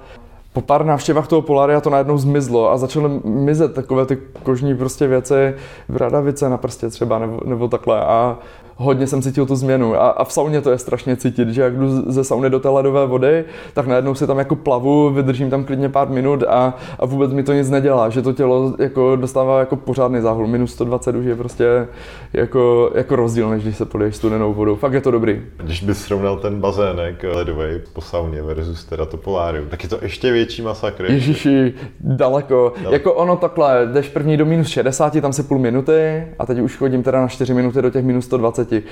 Po pár návštěvách toho Polaria to najednou zmizlo a začaly mizet takové ty kožní prostě věci, bradavice na prstě třeba nebo, nebo takhle a hodně jsem cítil tu změnu a, a v sauně to je strašně cítit, že jak jdu ze sauny do té ledové vody, tak najednou si tam jako plavu, vydržím tam klidně pár minut a, a vůbec mi to nic nedělá, že to tělo jako dostává jako pořádný záhul. Minus 120 už je prostě jako, jako rozdíl, než když se poliješ studenou vodou. Fakt je to dobrý. Když bys srovnal ten bazének ledový po sauně versus teda to polárium, tak je to ještě větší masakr. Ježiši, daleko. daleko. Jako ono takhle, jdeš první do minus 60, tam se půl minuty a teď už chodím teda na 4 minuty do těch minus 120 15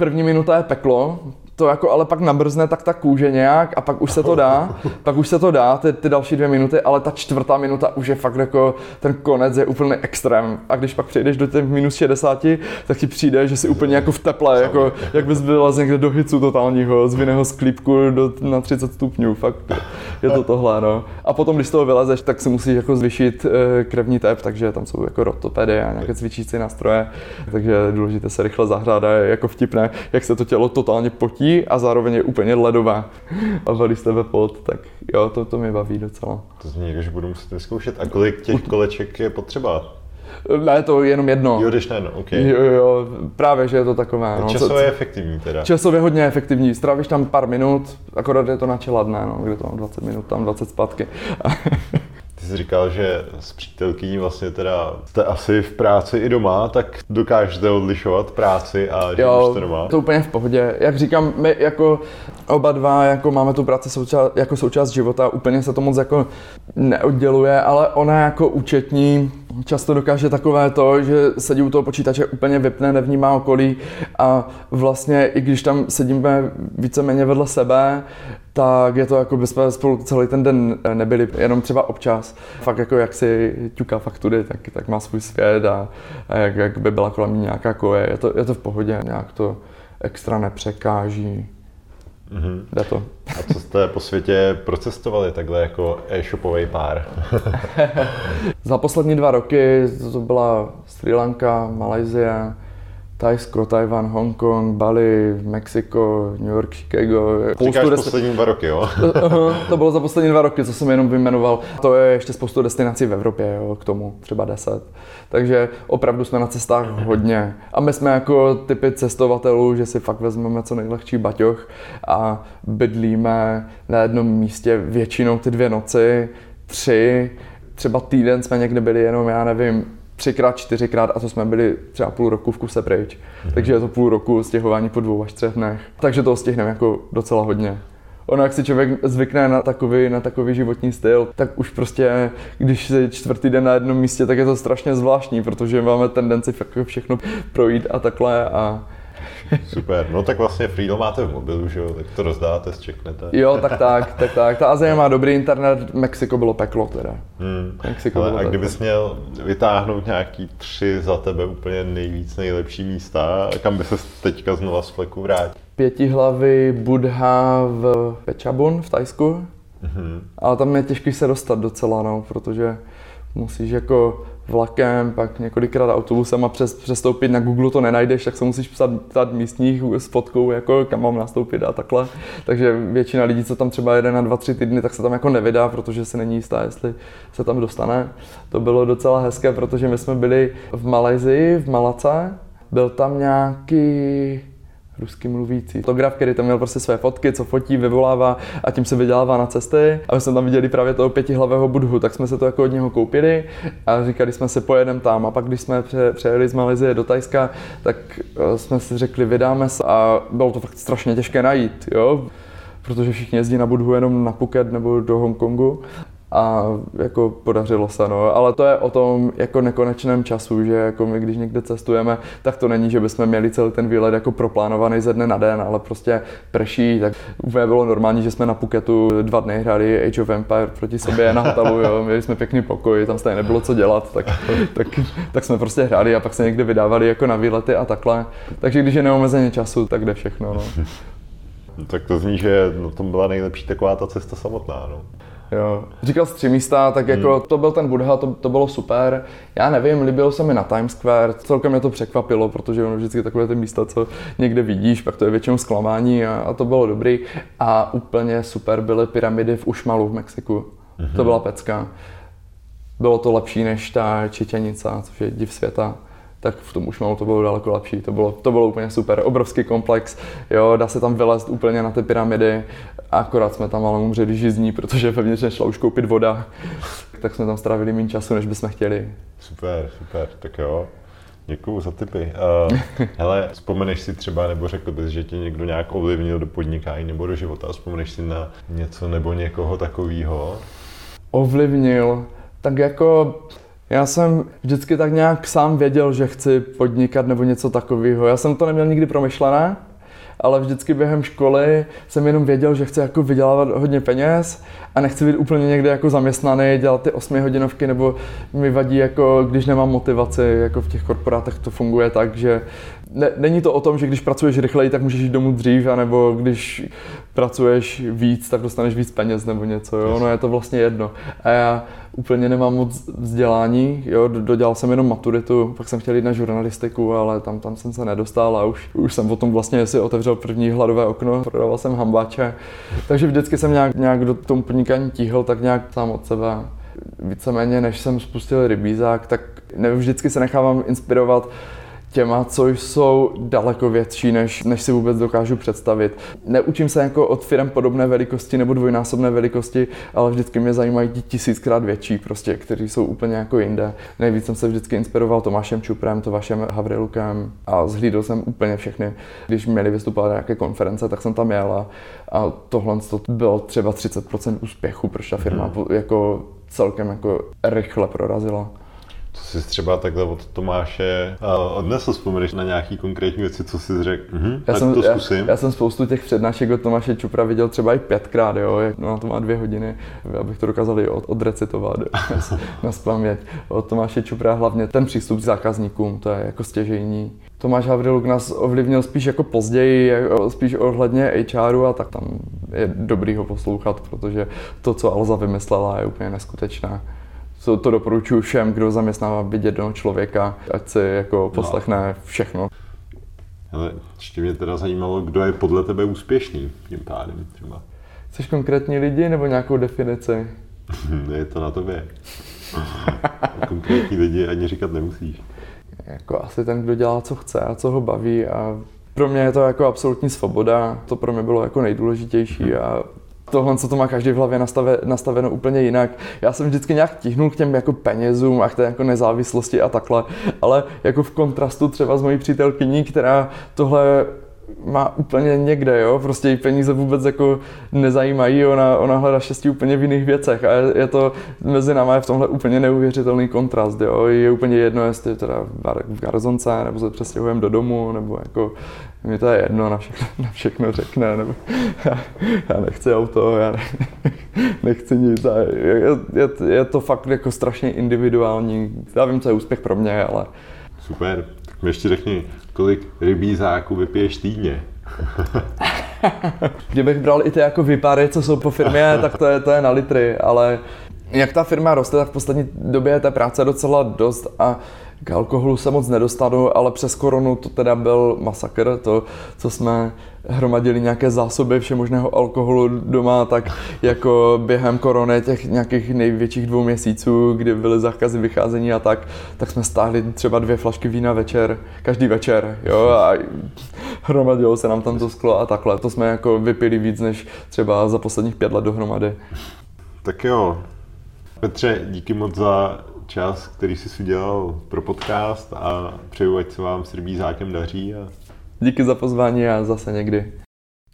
První minuta je peklo, to jako ale pak nabrzne tak ta kůže nějak a pak už se to dá, pak už se to dá, ty, ty další dvě minuty, ale ta čtvrtá minuta už je fakt jako, ten konec je úplně extrém. A když pak přijdeš do těch minus 60, tak ti přijde, že jsi úplně jako v teple, jako, jak bys byl někde do hycu totálního, z vinného sklípku do, na 30 stupňů, fakt je to tohle, no. A potom, když z toho vylezeš, tak si musíš jako zvyšit eh, krevní tep, takže tam jsou jako rotopedy a nějaké cvičící nástroje, takže je důležité se rychle zahrát a je jako vtipné, jak se to tělo totálně potí a zároveň je úplně ledová a valí z tebe pot, tak jo, to, to mě baví docela. To zní, že budu muset vyzkoušet. A kolik těch koleček je potřeba? Ne, to jenom jedno. Jo, když ne, no, OK. Jo, jo, právě, že je to takové. No, časově je efektivní teda. Časově hodně efektivní, strávíš tam pár minut, akorát je to na čeladné, no, kde to mám 20 minut, tam 20 zpátky. Jsi říkal, že s přítelkyní vlastně teda jste asi v práci i doma, tak dokážete odlišovat práci a že jo, jste doma? to úplně v pohodě. Jak říkám, my jako oba dva jako máme tu práci součást, jako součást života, úplně se to moc jako neodděluje, ale ona jako účetní často dokáže takové to, že sedí u toho počítače úplně vypne, nevnímá okolí a vlastně i když tam sedíme víceméně vedle sebe, tak je to jako by jsme spolu celý ten den nebyli, jenom třeba občas. Fakt jako jak si ťuká faktury, tak, tak má svůj svět a, a jak, jak by byla kolem nějaká koje, je to, je to v pohodě, nějak to extra nepřekáží. Mm-hmm. Jde to. A co jste po světě procestovali takhle jako e-shopový pár? Za poslední dva roky to byla Sri Lanka, Malajzie, Tajsko, Tajvan, Hongkong, Bali, Mexiko, New York, Chicago. Říkáš dest... poslední dva roky, jo? to bylo za poslední dva roky, co jsem jenom vyjmenoval. To je ještě spoustu destinací v Evropě, jo, k tomu třeba deset. Takže opravdu jsme na cestách hodně. A my jsme jako typy cestovatelů, že si fakt vezmeme co nejlehčí baťoch a bydlíme na jednom místě většinou ty dvě noci, tři, třeba týden jsme někde byli jenom, já nevím, třikrát, čtyřikrát a to jsme byli třeba půl roku v kuse pryč. Mm-hmm. Takže je to půl roku stěhování po dvou až třech dnech. Takže toho stihneme jako docela hodně. Ono, jak si člověk zvykne na takový, na takový životní styl, tak už prostě, když je čtvrtý den na jednom místě, tak je to strašně zvláštní, protože máme tendenci všechno projít a takhle a Super, no tak vlastně Freedom máte v mobilu, že jo, tak to rozdáte, zčeknete. Jo, tak tak, tak tak. Ta Azie má dobrý internet, Mexiko bylo peklo teda. Hmm. Mexiko Ale bylo a kdybys peklo. měl vytáhnout nějaký tři za tebe úplně nejvíc nejlepší místa, kam by se teďka znova z fleku vrátil? Pětihlavy Budha v Pečabun v Tajsku. Mm-hmm. Ale tam je těžké se dostat docela, no, protože musíš jako vlakem, pak několikrát autobusem a přes, přestoupit na Google to nenajdeš, tak se musíš psat, ptát místních s fotkou, jako kam mám nastoupit a takhle. Takže většina lidí, co tam třeba jede na dva, tři týdny, tak se tam jako nevydá, protože se není jistá, jestli se tam dostane. To bylo docela hezké, protože my jsme byli v Malajzii, v Malace, byl tam nějaký rusky mluvící fotograf, který tam měl prostě své fotky, co fotí, vyvolává a tím se vydělává na cesty. A my jsme tam viděli právě toho pětihlavého budhu, tak jsme se to jako od něho koupili a říkali jsme si, pojedeme tam. A pak, když jsme pře- přejeli z Malizie do Tajska, tak eh, jsme si řekli, vydáme se a bylo to fakt strašně těžké najít. Jo? protože všichni jezdí na Budhu jenom na Phuket nebo do Hongkongu a jako podařilo se, no. Ale to je o tom jako nekonečném času, že jako my, když někde cestujeme, tak to není, že bychom měli celý ten výlet jako proplánovaný ze dne na den, ale prostě prší, tak úplně bylo normální, že jsme na Phuketu dva dny hráli Age of Empire proti sobě na hotelu, jo. Měli jsme pěkný pokoj, tam stejně nebylo co dělat, tak, tak, tak jsme prostě hráli a pak se někde vydávali jako na výlety a takhle. Takže když je neomezeně času, tak jde všechno, no. No, tak to zní, že na tom byla nejlepší taková ta cesta samotná, no. Jo. Říkal jsi tři místa, tak jako hmm. to byl ten Buddha, to, to bylo super. Já nevím, líbilo se mi na Times Square, celkem mě to překvapilo, protože ono vždycky takové ty místa, co někde vidíš, pak to je většinou zklamání a, a to bylo dobrý. A úplně super byly pyramidy v Ušmalu v Mexiku. Hmm. To byla pecka. Bylo to lepší než ta Čičenica, což je div světa tak v tom už to bylo daleko lepší. To bylo, to bylo úplně super. Obrovský komplex, jo, dá se tam vylézt úplně na ty pyramidy. Akorát jsme tam ale umřeli žizní, protože pevně nešla už koupit voda. tak jsme tam strávili méně času, než bychom chtěli. Super, super, tak jo. Děkuju za tipy. Uh, hele, vzpomeneš si třeba, nebo řekl bys, že tě někdo nějak ovlivnil do podnikání nebo do života? Vzpomeneš si na něco nebo někoho takového? Ovlivnil? Tak jako já jsem vždycky tak nějak sám věděl, že chci podnikat nebo něco takového. Já jsem to neměl nikdy promyšlené, ale vždycky během školy jsem jenom věděl, že chci jako vydělávat hodně peněz a nechci být úplně někde jako zaměstnaný, dělat ty 8 hodinovky, nebo mi vadí, jako když nemám motivaci, jako v těch korporátech to funguje tak, že ne, není to o tom, že když pracuješ rychleji, tak můžeš jít domů dřív, anebo když pracuješ víc, tak dostaneš víc peněz nebo něco, jo? no je to vlastně jedno. A já úplně nemám moc vzdělání, jo, dodělal jsem jenom maturitu, pak jsem chtěl jít na žurnalistiku, ale tam, tam jsem se nedostal a už, už jsem potom vlastně si otevřel první hladové okno, prodával jsem hambáče, takže vždycky jsem nějak, nějak do tomu podnikání tíhl, tak nějak sám od sebe. Víceméně, než jsem spustil rybízák, tak ne, vždycky se nechávám inspirovat těma, co jsou daleko větší, než, než si vůbec dokážu představit. Neučím se jako od firm podobné velikosti nebo dvojnásobné velikosti, ale vždycky mě zajímají ti tisíckrát větší, prostě, kteří jsou úplně jako jinde. Nejvíc jsem se vždycky inspiroval Tomášem Čuprem, Tomášem Havrilukem a zhlídl jsem úplně všechny. Když měli vystupovat na nějaké konference, tak jsem tam jel a, a tohle to bylo třeba 30% úspěchu, proč ta firma hmm. jako celkem jako rychle prorazila. Co jsi třeba takhle od Tomáše odnesl, vzpomeneš na nějaký konkrétní věci, co jsi řekl, mhm, já jsem, to zkusím. Já, já, jsem spoustu těch přednášek od Tomáše Čupra viděl třeba i pětkrát, jo, jak, no, to má dvě hodiny, abych to dokázal i od, odrecitovat na spaměť. Od Tomáše Čupra hlavně ten přístup k zákazníkům, to je jako stěžejní. Tomáš Havriluk nás ovlivnil spíš jako později, spíš ohledně HRu a tak tam je dobrý ho poslouchat, protože to, co Alza vymyslela, je úplně neskutečné to, to doporučuji všem, kdo zaměstnává být jednoho člověka, ať si jako poslechne no. všechno. Ale ještě mě teda zajímalo, kdo je podle tebe úspěšný tím pádem třeba. Chceš konkrétní lidi nebo nějakou definici? je to na tobě. konkrétní lidi ani říkat nemusíš. Jako asi ten, kdo dělá, co chce a co ho baví a pro mě je to jako absolutní svoboda, to pro mě bylo jako nejdůležitější a tohle, co to má každý v hlavě nastave, nastaveno úplně jinak. Já jsem vždycky nějak tihnul k těm jako penězům a k té jako nezávislosti a takhle, ale jako v kontrastu třeba s mojí přítelkyní, která tohle má úplně někde, jo, prostě jí peníze vůbec jako nezajímají, ona, ona hledá štěstí úplně v jiných věcech a je, je to, mezi náma je v tomhle úplně neuvěřitelný kontrast, jo, je úplně jedno, jestli teda v garzonce, nebo se přestěhujeme do domu, nebo jako, mi to je jedno, na všechno, na všechno řekne, nebo já, já nechci auto, já ne, nechci nic, a je, je, je to fakt jako strašně individuální, já vím, co je úspěch pro mě, ale... Super, tak mi ještě řekni, kolik rybízáků vypiješ týdně? Kdybych bral i ty jako vypary, co jsou po firmě, tak to je, to je na litry, ale jak ta firma roste, tak v poslední době je té práce docela dost a k alkoholu se moc nedostanu, ale přes koronu to teda byl masakr, to, co jsme hromadili nějaké zásoby všemožného alkoholu doma, tak jako během korony těch nějakých největších dvou měsíců, kdy byly zákazy vycházení a tak, tak jsme stáhli třeba dvě flašky vína večer, každý večer, jo, a hromadilo se nám tam to sklo a takhle. To jsme jako vypili víc než třeba za posledních pět let dohromady. Tak jo, Petře, díky moc za čas, který jsi udělal pro podcast a přeju, ať se vám s rybízákem daří. A... Díky za pozvání a zase někdy.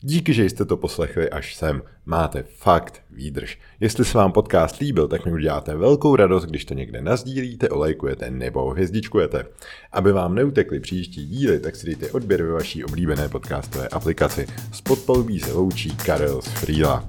Díky, že jste to poslechli až sem. Máte fakt výdrž. Jestli se vám podcast líbil, tak mi uděláte velkou radost, když to někde nazdílíte, olejkujete nebo hvězdičkujete. Aby vám neutekly příští díly, tak si dejte odběr ve vaší oblíbené podcastové aplikaci. S podpalubí se loučí Karel z Frýla.